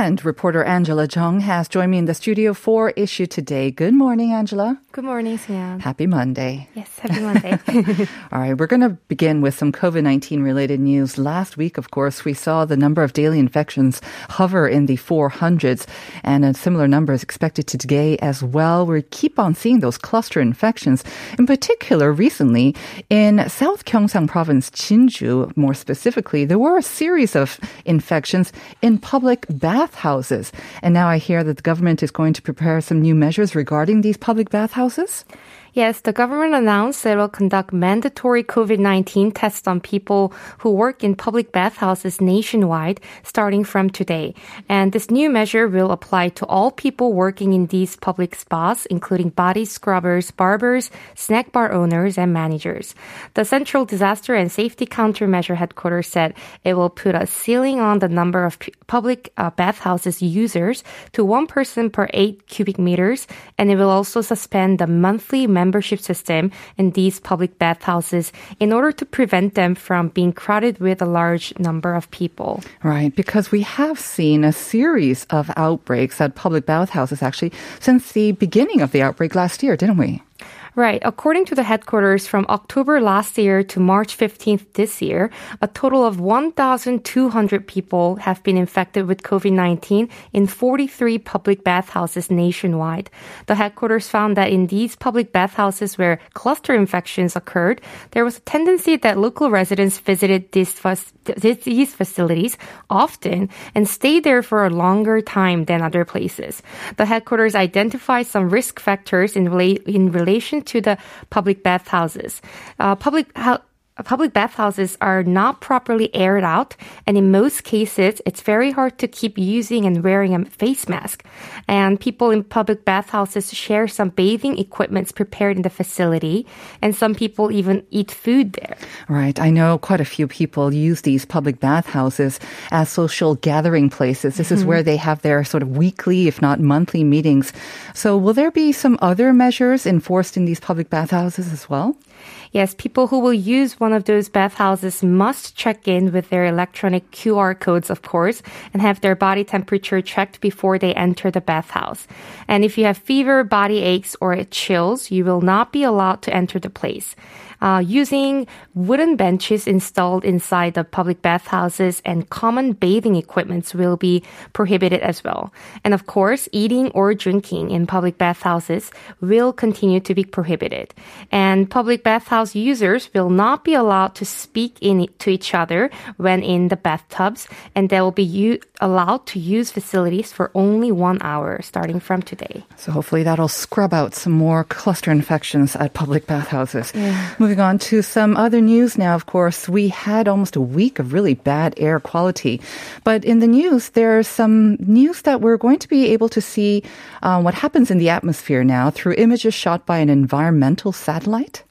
And reporter Angela Jung has joined me in the studio for issue today. Good morning, Angela. Good morning, Sian. Happy Monday. Yes, happy Monday. All right, we're going to begin with some COVID 19 related news. Last week, of course, we saw the number of daily infections hover in the 400s, and a similar number is expected today as well. We keep on seeing those cluster infections. In particular, recently in South Gyeongsang province, Jinju, more specifically, there were a series of infections in public bathhouses. And now I hear that the government is going to prepare some new measures regarding these public bathhouses. Yes, the government announced it will conduct mandatory COVID 19 tests on people who work in public bathhouses nationwide starting from today. And this new measure will apply to all people working in these public spas, including body scrubbers, barbers, snack bar owners, and managers. The Central Disaster and Safety Countermeasure Headquarters said it will put a ceiling on the number of public uh, bathhouses users to one person per eight cubic meters, and it will also suspend the monthly membership system in these public bathhouses in order to prevent them from being crowded with a large number of people. Right, because we have seen a series of outbreaks at public bathhouses actually since the beginning of the outbreak last year, didn't we? Right. According to the headquarters, from October last year to March 15th this year, a total of 1,200 people have been infected with COVID-19 in 43 public bathhouses nationwide. The headquarters found that in these public bathhouses where cluster infections occurred, there was a tendency that local residents visited these, these facilities often and stayed there for a longer time than other places. The headquarters identified some risk factors in, rela- in relation to the public bathhouses. Uh, public public bathhouses are not properly aired out, and in most cases, it's very hard to keep using and wearing a face mask. And people in public bathhouses share some bathing equipments prepared in the facility, and some people even eat food there. Right. I know quite a few people use these public bathhouses as social gathering places. This is mm-hmm. where they have their sort of weekly, if not monthly meetings. So will there be some other measures enforced in these public bathhouses as well? Yes, people who will use one of those bathhouses must check in with their electronic QR codes, of course, and have their body temperature checked before they enter the bathhouse. And if you have fever, body aches, or chills, you will not be allowed to enter the place. Uh, using wooden benches installed inside the public bathhouses and common bathing equipments will be prohibited as well. And of course, eating or drinking in public bathhouses will continue to be prohibited. And public bathhouse users will not be allowed to speak in to each other when in the bathtubs, and they will be u- allowed to use facilities for only one hour starting from today. So hopefully that'll scrub out some more cluster infections at public bathhouses. Moving on to some other news now, of course, we had almost a week of really bad air quality. But in the news, there's some news that we're going to be able to see um, what happens in the atmosphere now through images shot by an environmental satellite.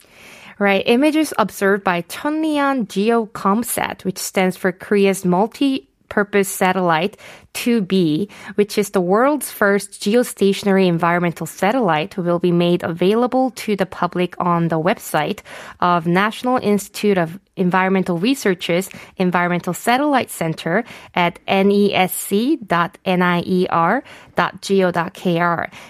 Right. Images observed by Chollian GEO-KOMPSAT, which stands for Korea's multi purpose satellite 2B, which is the world's first geostationary environmental satellite, will be made available to the public on the website of National Institute of Environmental Research's Environmental Satellite Center at nesc.nier.go.kr.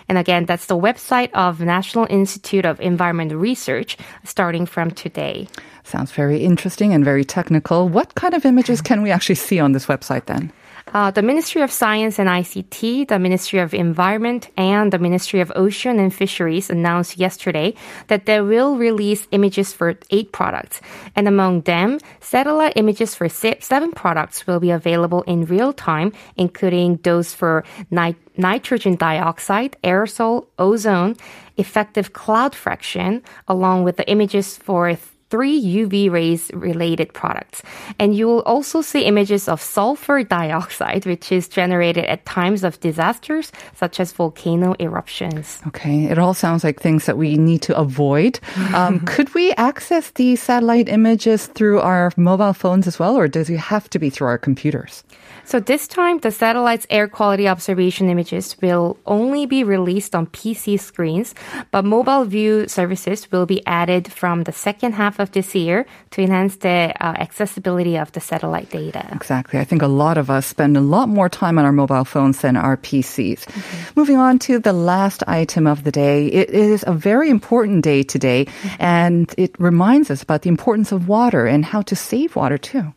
And again, that's the website of National Institute of Environmental Research starting from today. Sounds very interesting and very technical. What kind of images can we actually see on this website then? Uh, the Ministry of Science and ICT, the Ministry of Environment, and the Ministry of Ocean and Fisheries announced yesterday that they will release images for eight products. And among them, satellite images for seven products will be available in real time, including those for nit- nitrogen dioxide, aerosol, ozone, effective cloud fraction, along with the images for three UV rays related products. And you will also see images of sulfur dioxide, which is generated at times of disasters such as volcano eruptions. Okay, it all sounds like things that we need to avoid. Um, could we access these satellite images through our mobile phones as well, or does it have to be through our computers? So this time, the satellite's air quality observation images will only be released on PC screens, but mobile view services will be added from the second half of this year to enhance the uh, accessibility of the satellite data. Exactly. I think a lot of us spend a lot more time on our mobile phones than our PCs. Mm-hmm. Moving on to the last item of the day. It is a very important day today, mm-hmm. and it reminds us about the importance of water and how to save water too.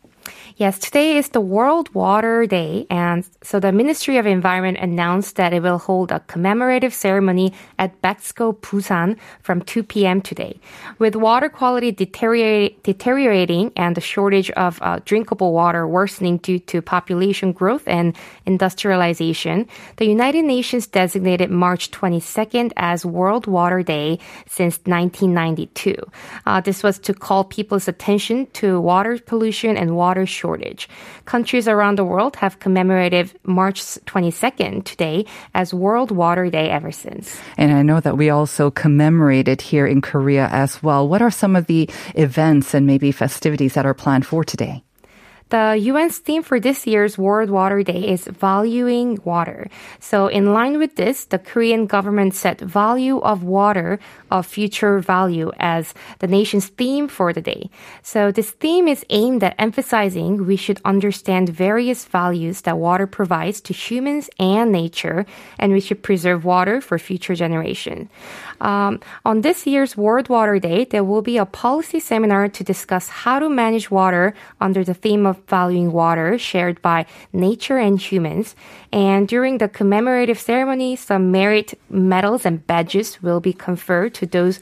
Yes, today is the World Water Day, and so the Ministry of Environment announced that it will hold a commemorative ceremony at Bexco Busan from 2 p.m. today. With water quality deteriorating and the shortage of uh, drinkable water worsening due to population growth and industrialization, the United Nations designated March 22nd as World Water Day since 1992. Uh, this was to call people's attention to water pollution and water shortage shortage. Countries around the world have commemorated March 22nd today as World Water Day ever since. And I know that we also commemorated here in Korea as well. What are some of the events and maybe festivities that are planned for today? The UN's theme for this year's World Water Day is valuing water. So in line with this, the Korean government set value of water of future value as the nation's theme for the day. So this theme is aimed at emphasizing we should understand various values that water provides to humans and nature, and we should preserve water for future generations. Um, on this year's World Water Day, there will be a policy seminar to discuss how to manage water under the theme of valuing water shared by nature and humans. And during the commemorative ceremony, some merit medals and badges will be conferred to those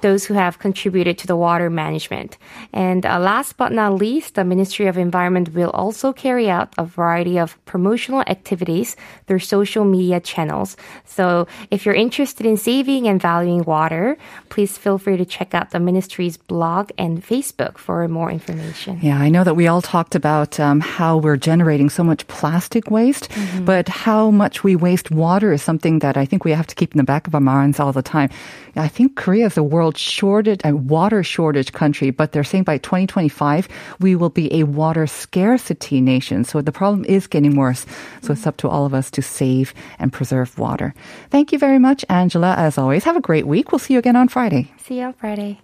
those who have contributed to the water management. And uh, last but not least, the Ministry of Environment will also carry out a variety of promotional activities through social media channels. So if you're interested in saving and valuing water, please feel free to check out the ministry's blog and Facebook for more information. Yeah, I know that we all talked about um, how we're generating so much plastic waste, mm-hmm. but how much we waste water is something that I think we have to keep in the back of our minds all the time. I think Korea is the world shortage, a water shortage country, but they're saying by 2025 we will be a water scarcity nation. So the problem is getting worse. So it's up to all of us to save and preserve water. Thank you very much, Angela. As always, have a great week. We'll see you again on Friday. See you on Friday.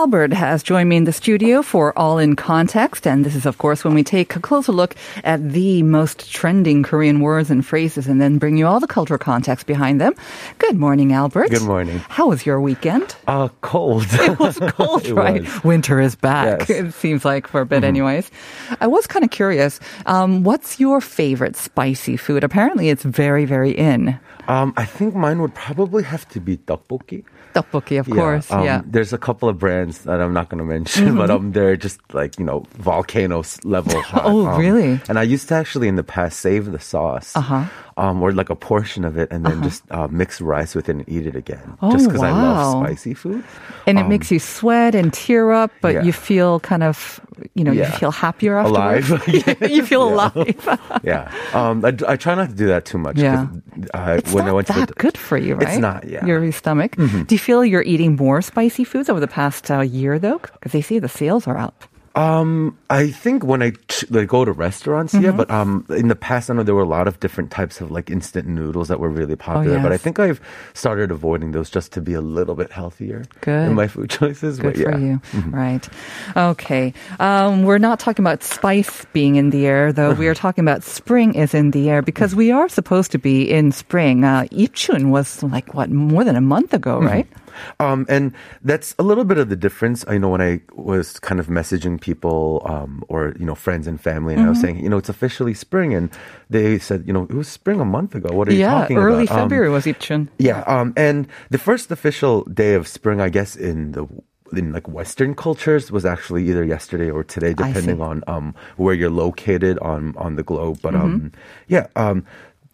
Albert has joined me in the studio for All in Context. And this is, of course, when we take a closer look at the most trending Korean words and phrases and then bring you all the cultural context behind them. Good morning, Albert. Good morning. How was your weekend? Uh, cold. it was cold, it right? Was. Winter is back, yes. it seems like, for a bit, mm-hmm. anyways. I was kind of curious. Um, what's your favorite spicy food? Apparently, it's very, very in. Um, I think mine would probably have to be tteokbokki. Tteokbokki, of yeah, course. Um, yeah. There's a couple of brands that I'm not going to mention, mm-hmm. but um, they're just like you know volcanoes level hot. oh, um, really? And I used to actually in the past save the sauce. Uh-huh um, or like a portion of it, and then uh-huh. just uh, mix rice with it and eat it again. Oh, just because wow. I love spicy food. And it um, makes you sweat and tear up, but yeah. you feel kind of, you know, yeah. you feel happier afterwards. Alive. you feel alive. yeah. Um, I, I, try not to do that too much. Yeah. Uh, it's when not I went that to the, good for you, right? It's not, yeah. Your stomach. Mm-hmm. Do you feel you're eating more spicy foods over the past uh, year, though? Because they say the sales are up. Um, I think when I like go to restaurants, mm-hmm. yeah, but um, in the past, I know there were a lot of different types of like instant noodles that were really popular. Oh, yes. But I think I've started avoiding those just to be a little bit healthier Good. in my food choices. Good but, yeah. for you, mm-hmm. right? Okay, um, we're not talking about spice being in the air, though. we are talking about spring is in the air because we are supposed to be in spring. Uh, Ipchun was like what more than a month ago, mm-hmm. right? Um, and that's a little bit of the difference. I know when I was kind of messaging people um, or, you know, friends and family, and mm-hmm. I was mm-hmm. saying, you know, it's officially spring. And they said, you know, it was spring a month ago. What are yeah, you talking early about? early um, February um, was Ipchun. Yeah. Um, and the first official day of spring, I guess, in the in like Western cultures was actually either yesterday or today, depending on um, where you're located on on the globe. But um, mm-hmm. yeah, um,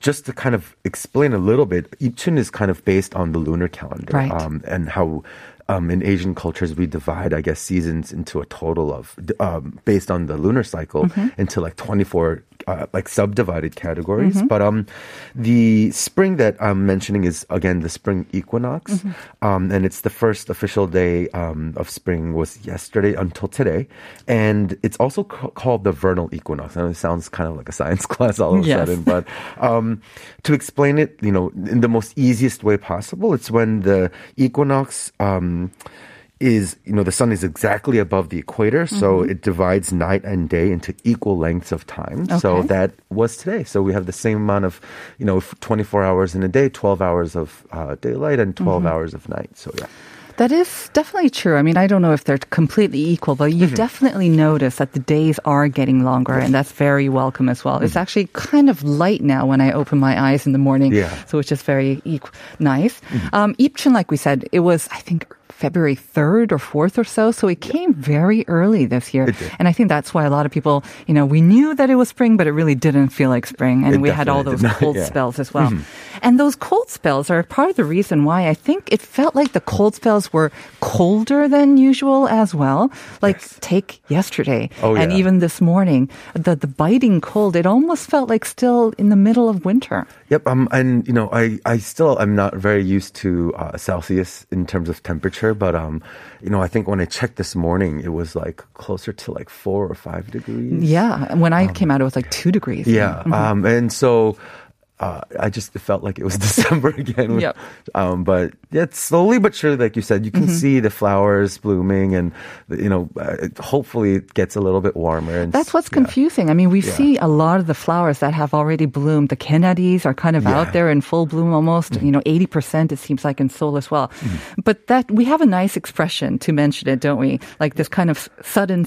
just to kind of explain a little bit, Ipchun is kind of based on the lunar calendar right. um, and how um, in Asian cultures, we divide, I guess, seasons into a total of, um, based on the lunar cycle, mm-hmm. into like 24 uh, like subdivided categories. Mm-hmm. But um, the spring that I'm mentioning is again the spring equinox, mm-hmm. um, and it's the first official day um, of spring was yesterday until today, and it's also ca- called the vernal equinox. I know it sounds kind of like a science class all of a yes. sudden, but um, to explain it, you know, in the most easiest way possible, it's when the equinox. Um, is you know the sun is exactly above the equator so mm-hmm. it divides night and day into equal lengths of time okay. so that was today so we have the same amount of you know 24 hours in a day 12 hours of uh, daylight and 12 mm-hmm. hours of night so yeah that is definitely true. I mean, I don't know if they're completely equal, but you've mm-hmm. definitely notice that the days are getting longer, and that's very welcome as well. Mm-hmm. It's actually kind of light now when I open my eyes in the morning, yeah. so it's just very nice. Mm-hmm. Um, Ipchun, like we said, it was I think February 3rd or 4th or so. So it came very early this year. And I think that's why a lot of people, you know, we knew that it was spring, but it really didn't feel like spring. And it we had all those cold yeah. spells as well. Mm-hmm. And those cold spells are part of the reason why I think it felt like the cold spells were colder than usual as well. Like yes. take yesterday oh, and yeah. even this morning, the, the biting cold, it almost felt like still in the middle of winter. Yep. Um, and, you know, I, I still am not very used to uh, Celsius in terms of temperature temperature, but um, you know, I think when I checked this morning, it was like closer to like four or five degrees. Yeah, when I um, came out, it was like two degrees. Yeah, mm-hmm. um, and so uh, I just felt like it was December again. Yep. Um, but yeah, slowly but surely, like you said, you can mm-hmm. see the flowers blooming, and you know, uh, hopefully it gets a little bit warmer. And that's what's yeah. confusing. I mean, we yeah. see a lot of the flowers that have already bloomed. The gaenaris are kind of yeah. out there in full bloom almost. Mm-hmm. You know, eighty percent it seems like in Seoul as well. Mm-hmm. But that we have a nice expression to mention it, don't we? Like this kind of sudden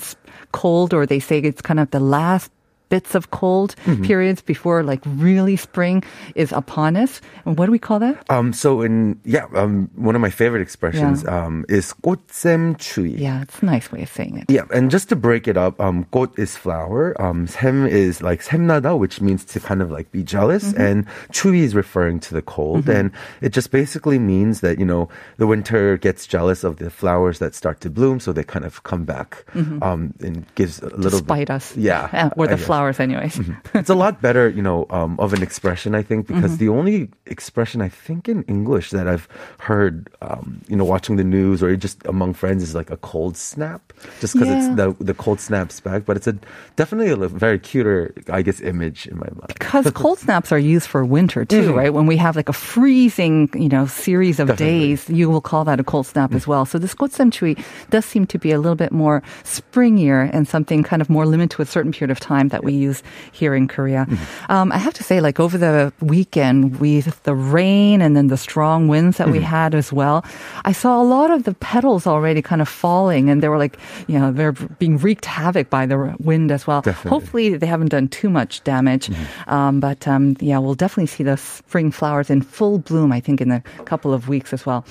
cold, or they say it's kind of the last bits of cold mm-hmm. periods before like really spring is upon us. And what do we call that? Um, so in yeah, um, one of my favorite expressions yeah. um, is 꽃샘추위. Yeah, it's a nice way of saying it. Yeah, and just to break it up, um, 꽃 is flower. Um, 샘 is like 샘나다, which means to kind of like be jealous, mm-hmm. and 추위 is referring to the cold, mm-hmm. and it just basically means that you know the winter gets jealous of the flowers that start to bloom, so they kind of come back mm-hmm. um, and gives a little despite bit, us. Yeah, or the flowers flowers, anyways. Mm-hmm. It's a lot better, you know, um, of an expression, I think, because mm-hmm. the only expression I think in English that I've heard, um, you know, watching the news or just among friends is like a cold snap, just because yeah. it's the the cold snaps back. But it's a definitely a very cuter, I guess, image in my mind. Because cold snaps are used for winter too, mm-hmm. right? When we have like a freezing, you know, series of definitely. days, you will call that a cold snap as mm. well. So this gotsamchui does seem to be a little bit more springier and something kind of more limited to a certain period of time that we we use here in Korea. Mm-hmm. Um, I have to say, like over the weekend, with the rain and then the strong winds that mm-hmm. we had as well, I saw a lot of the petals already kind of falling, and they were like, you know, they're being wreaked havoc by the wind as well. Definitely. Hopefully, they haven't done too much damage. Mm-hmm. Um, but um, yeah, we'll definitely see the spring flowers in full bloom. I think in a couple of weeks as well.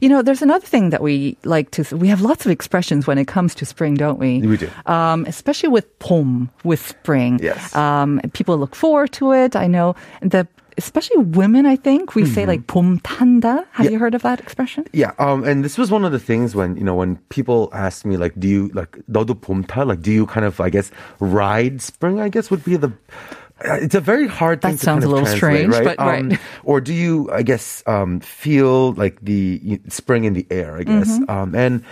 You know, there's another thing that we like to. We have lots of expressions when it comes to spring, don't we? We do. Um, especially with pom, with spring. Yes. Um, people look forward to it. I know the especially women, I think we mm-hmm. say like 봄 탄다. Have yeah. you heard of that expression? Yeah. Um, and this was one of the things when you know when people ask me like, do you like 너도 봄 타? Like, do you kind of I guess ride spring? I guess would be the uh, it's a very hard thing that to sounds kind of a little strange, right? But, um, right. Or do you, I guess, um, feel like the spring in the air? I guess, mm-hmm. um, and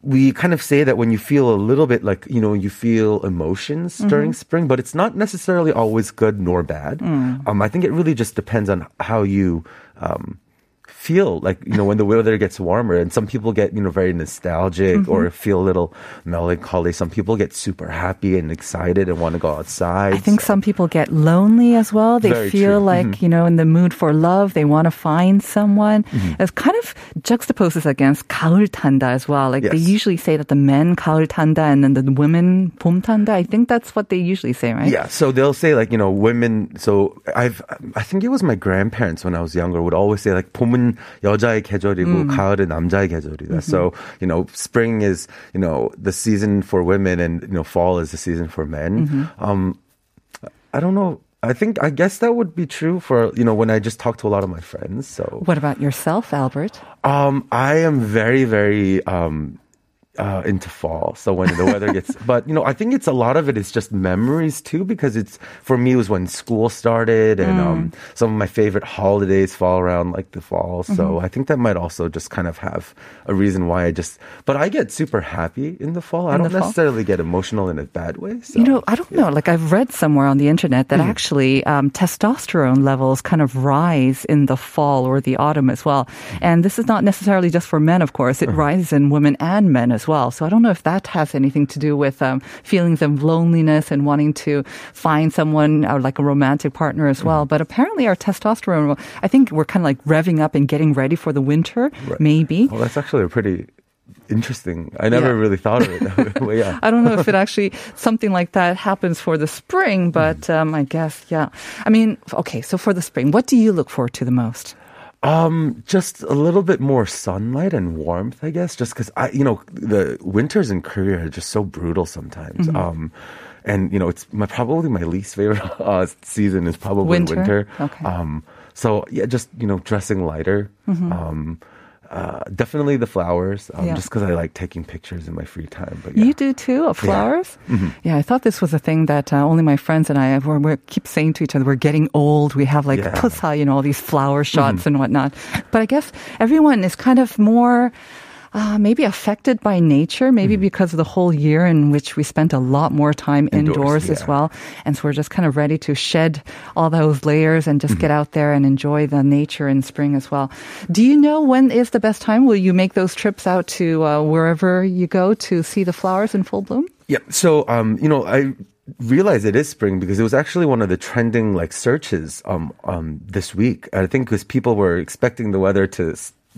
we kind of say that when you feel a little bit like you know you feel emotions Mm-hmm. during spring, but it's not necessarily always good nor bad. Mm. Um, I think it really just depends on how you. Um, feel like you know when the weather gets warmer and some people get you know very nostalgic Mm-hmm. or feel a little melancholy some people get super happy and excited and want to go outside I think some people get lonely as well. They Very feel true. like, you know, in the mood for love. They want to find someone. Mm-hmm. It kind of juxtaposes against 가을 탄다 as well. Like they Yes. usually say that the men 가을 탄다 and then the women 봄 탄다. I think that's what they usually say, right? Yeah, so they'll say like you know women. So I've I think it was my grandparents when I was younger would always say like 봄은 여자의 계절이고 가을은 남자의 계절이다. So you know spring is you know the season for women and you know fall is the season for men. Um, I don't know. I think I guess that would be true for you know when I just talk to a lot of my friends. So What about yourself, Albert? um, I am very, very um, uh, into fall. So when the weather gets, but you know, I think it's a lot of it is just memories too, because it's for me it was when school started, and um, some of my favorite holidays fall around like the fall. So I think that might also just kind of have a reason why I just. But I get super happy in the fall. I In the don't fall? necessarily get emotional in a bad way. So. You know, I don't know. Like I've read somewhere on the internet Mm-hmm. that actually um, testosterone levels kind of rise in the fall or the autumn as well. And this is not necessarily just for men, of course. Uh-huh. It rises in women and men as well. So I don't know if that has anything to do with um, feelings of loneliness and wanting to find someone or like a romantic partner as Mm-hmm. well. But apparently our testosterone, I think we're kind of like revving up and getting ready for the winter, maybe. Well, that's actually a pretty interesting. I never Yeah. really thought of it. Well, yeah. I don't know if it actually something like that happens for the spring, but um, I guess yeah. I mean, okay. So for the spring, what do you look forward to the most? Um, just a little bit more sunlight and warmth, I guess. Just because I, you know, the winters in Korea are just so brutal sometimes. Mm-hmm. Um, and you know, it's my probably my least favorite uh, season is probably Winter? winter. Okay. Um, so yeah, just you know, dressing lighter. Um, uh, definitely the flowers. Um, Mm-hmm. Yeah. just because I like taking pictures in my free time. But yeah. You do too, of flowers. Yeah, I thought this was a thing that uh, only my friends and I were, we keep saying to each other. We're getting old. We have like Yeah. pusa, you know, all these flower shots and whatnot. But I guess everyone is kind of more. Uh, maybe affected by nature, maybe because of the whole year in which we spent a lot more time indoors, Indoors, as well. And so we're just kind of ready to shed all those layers and just get Mm-hmm. out there and enjoy the nature in spring as well. Do you know when is the best time? Will you make those trips out to uh, wherever you go to see the flowers in full bloom? Yeah. So, um, you know, I realize it is spring because it was actually one of the trending like searches um, um, this week. I think because people were expecting the weather to.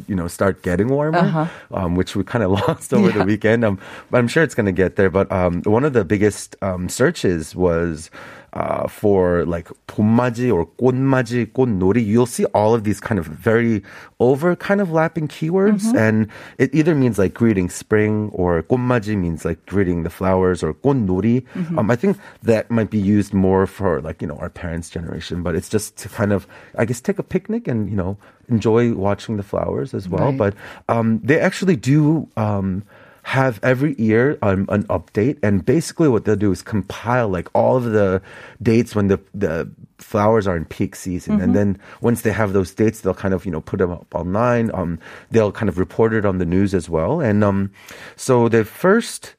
You know, start getting warmer, um, which we kind of lost over Uh-huh. the weekend. Um, but I'm sure it's going to get there. But um, one of the biggest um, searches was uh, for like 봄맞이 or 꽃맞이, 꽃놀이. You'll see all of these kind of very over kind of lapping keywords, Mm-hmm. and it either means like greeting spring or 꽃맞이 means like greeting the flowers or 꽃놀이. Mm-hmm. Um, I think that might be used more for like you know our parents' generation, but it's just to kind of I guess take a picnic and you know enjoy watching the flowers as well. Right. But um, they actually do. Um, have every year um, an update and basically what they'll do is compile like all of the dates when the the flowers are in peak season. And then once they have those dates they'll kind of you know put them up online. Um they'll kind of report it on the news as well. And um so the first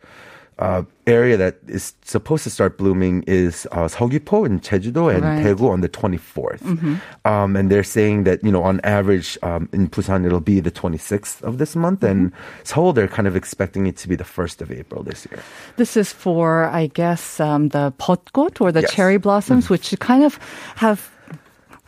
uh, area that is supposed to start blooming is uh, Seogwipo in Jeju-do and right. On the 24th. Mm-hmm. Um, and they're saying that, you know, on average um, in Busan, it'll be the 26th of this month. And mm-hmm. Seoul, they're kind of expecting it to be the 1st of April this year. This is for, I guess, um, the 벚꽃 or the yes. cherry blossoms, mm-hmm. which kind of have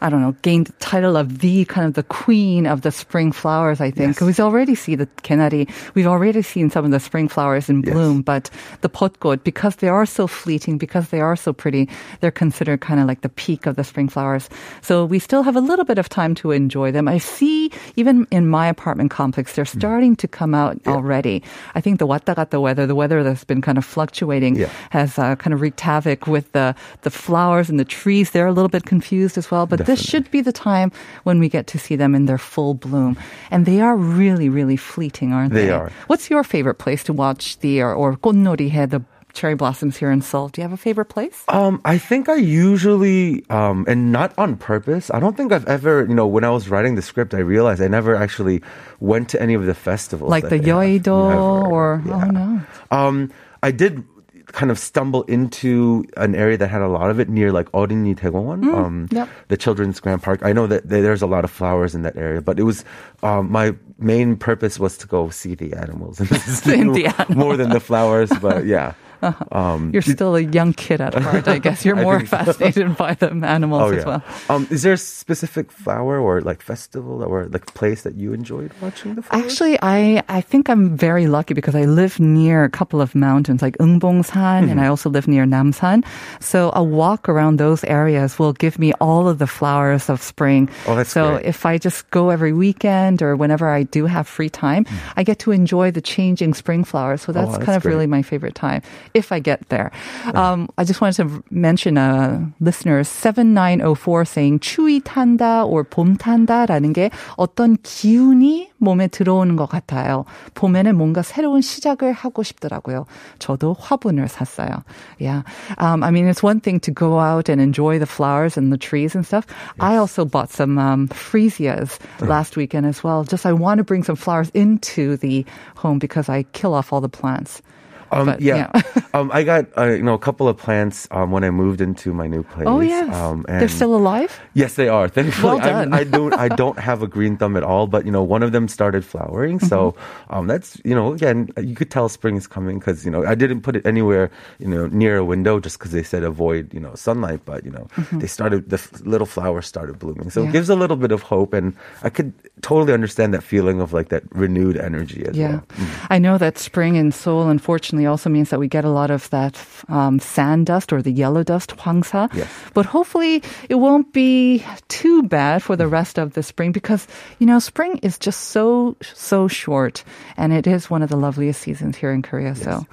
I don't know, gained the title of the kind of the queen of the spring flowers, I think. Yes. We already see the gaenari. We've already seen some of the spring flowers in bloom, yes. but the potgold, because they are so fleeting, because they are so pretty, they're considered kind of like the peak of the spring flowers. So we still have a little bit of time to enjoy them. I see even in my apartment complex, they're mm. starting mm. to come out yeah. already. I think the watagata weather, the weather that's been kind of fluctuating yeah. has uh, kind of wreaked havoc with the, the flowers and the trees. They're a little bit confused as well, but this should be the time when we get to see them in their full bloom. And they are really, really fleeting, aren't they? They are. What's your favorite place to watch the, or, or 꽃놀이 해, the cherry blossoms here in Seoul. Do you have a favorite place? Um, I think I usually, um, and not on purpose. I don't think I've ever, you know, when I was writing the script, I realized I never actually went to any of the festivals, Like that the they have. Yoido Never. or oh no. Um, I did kind of stumble into an area that had a lot of it near like Orini mm, um, yep. the children's grand park. I know that there's a lot of flowers in that area, but it was um, my main purpose was to go see the animals and more than the flowers. But yeah. um, You're still a young kid at heart, I guess. You're more think so. fascinated by the animals oh as well. Um, is there a specific flower or like festival or like place that you enjoyed watching the flowers? Actually, I, I think I'm very lucky because I live near a couple of mountains like Ungbongsan Mm-hmm. and I also live near Namsan. So a walk around those areas will give me all of the flowers of spring. Oh, that's so great. if I just go every weekend or whenever I do have free time, I get to enjoy the changing spring flowers. So that's, Mm. Oh, that's kind of really my favorite time if I get there. Um, I just wanted to mention uh, listeners 7904 saying 추위 탄다 or 봄 탄다라는 게 어떤 기운이 몸에 들어오는 것 같아요. 봄에는 뭔가 새로운 시작을 하고 싶더라고요. 저도 화분을 샀어요. Yeah. Um, I mean, it's one thing to go out and enjoy the flowers and the trees and stuff. I also bought some um, freesias last weekend as well. Just I want to bring some flowers into the home because I kill off all the plants. Um, But, yeah, yeah. um, I got uh, you know a couple of plants um, when I moved into my new place. Oh yes, um, and they're still alive. Yes, they are. Thankfully, Well done. I don't. I don't have a green thumb at all. But you know, one of them started flowering. So Mm-hmm. um, that's you know, again, you could tell spring is coming because you know I didn't put it anywhere you know near a window just because they said avoid you know sunlight. But you know, they started the f- little flowers started blooming. So Mm-hmm. Yeah. it gives a little bit of hope, and I could totally understand that feeling of like that renewed energy as Yeah. well. Mm. I know that spring in Seoul unfortunately also means that we get a lot of that um, sand dust or the yellow dust, hwangsa. Yes. But hopefully it won't be too bad for the rest of the spring because, you know, spring is just so, so short and it is one of the loveliest seasons here in Korea. So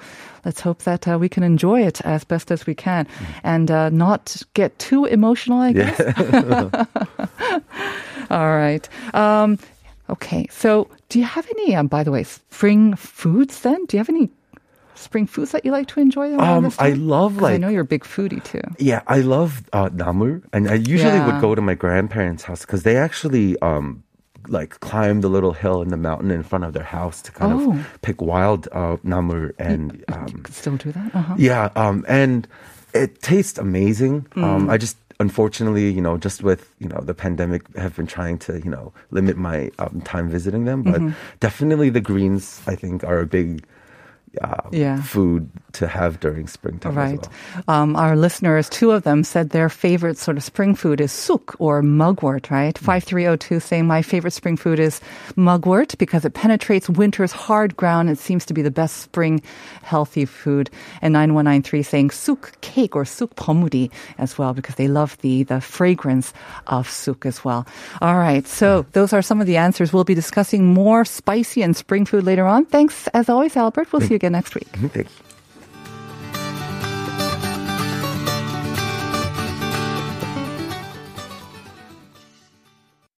let's hope that uh, we can enjoy it as best as we can and uh, not get too emotional, I guess. All right. Um, okay. So, do you have any, um, by the way, spring foods then? Do you have any spring foods that you like to enjoy? around Um, I love 'Cause I know you're a big foodie too. Yeah, I love uh, namu, and I usually Yeah. would go to my grandparents' house because they actually um, like climb the little hill in the mountain in front of their house to kind Oh. of pick wild uh, namu and um, Could still do that. Uh-huh. yeah, um, and it tastes amazing. Mm. Um, I just unfortunately, you know, just with you know the pandemic, have been trying to you know limit my um, time visiting them, but Mm-hmm. definitely the greens I think are a big. Uh, Yeah. food to have during springtime Right. well. Um, our listeners, two of them said their favorite sort of spring food is suk or mugwort, right? 5302 saying my favorite spring food is mugwort because it penetrates winter's hard ground. It seems to be the best spring healthy food. And 9193 saying suk cake or suk pomuri as well because they love the, the fragrance of suk as well. All right. So those are some of the answers. We'll be discussing more spicy and spring food later on. Thanks as always, Albert. We'll see you again next week. Mm-hmm. Thank you.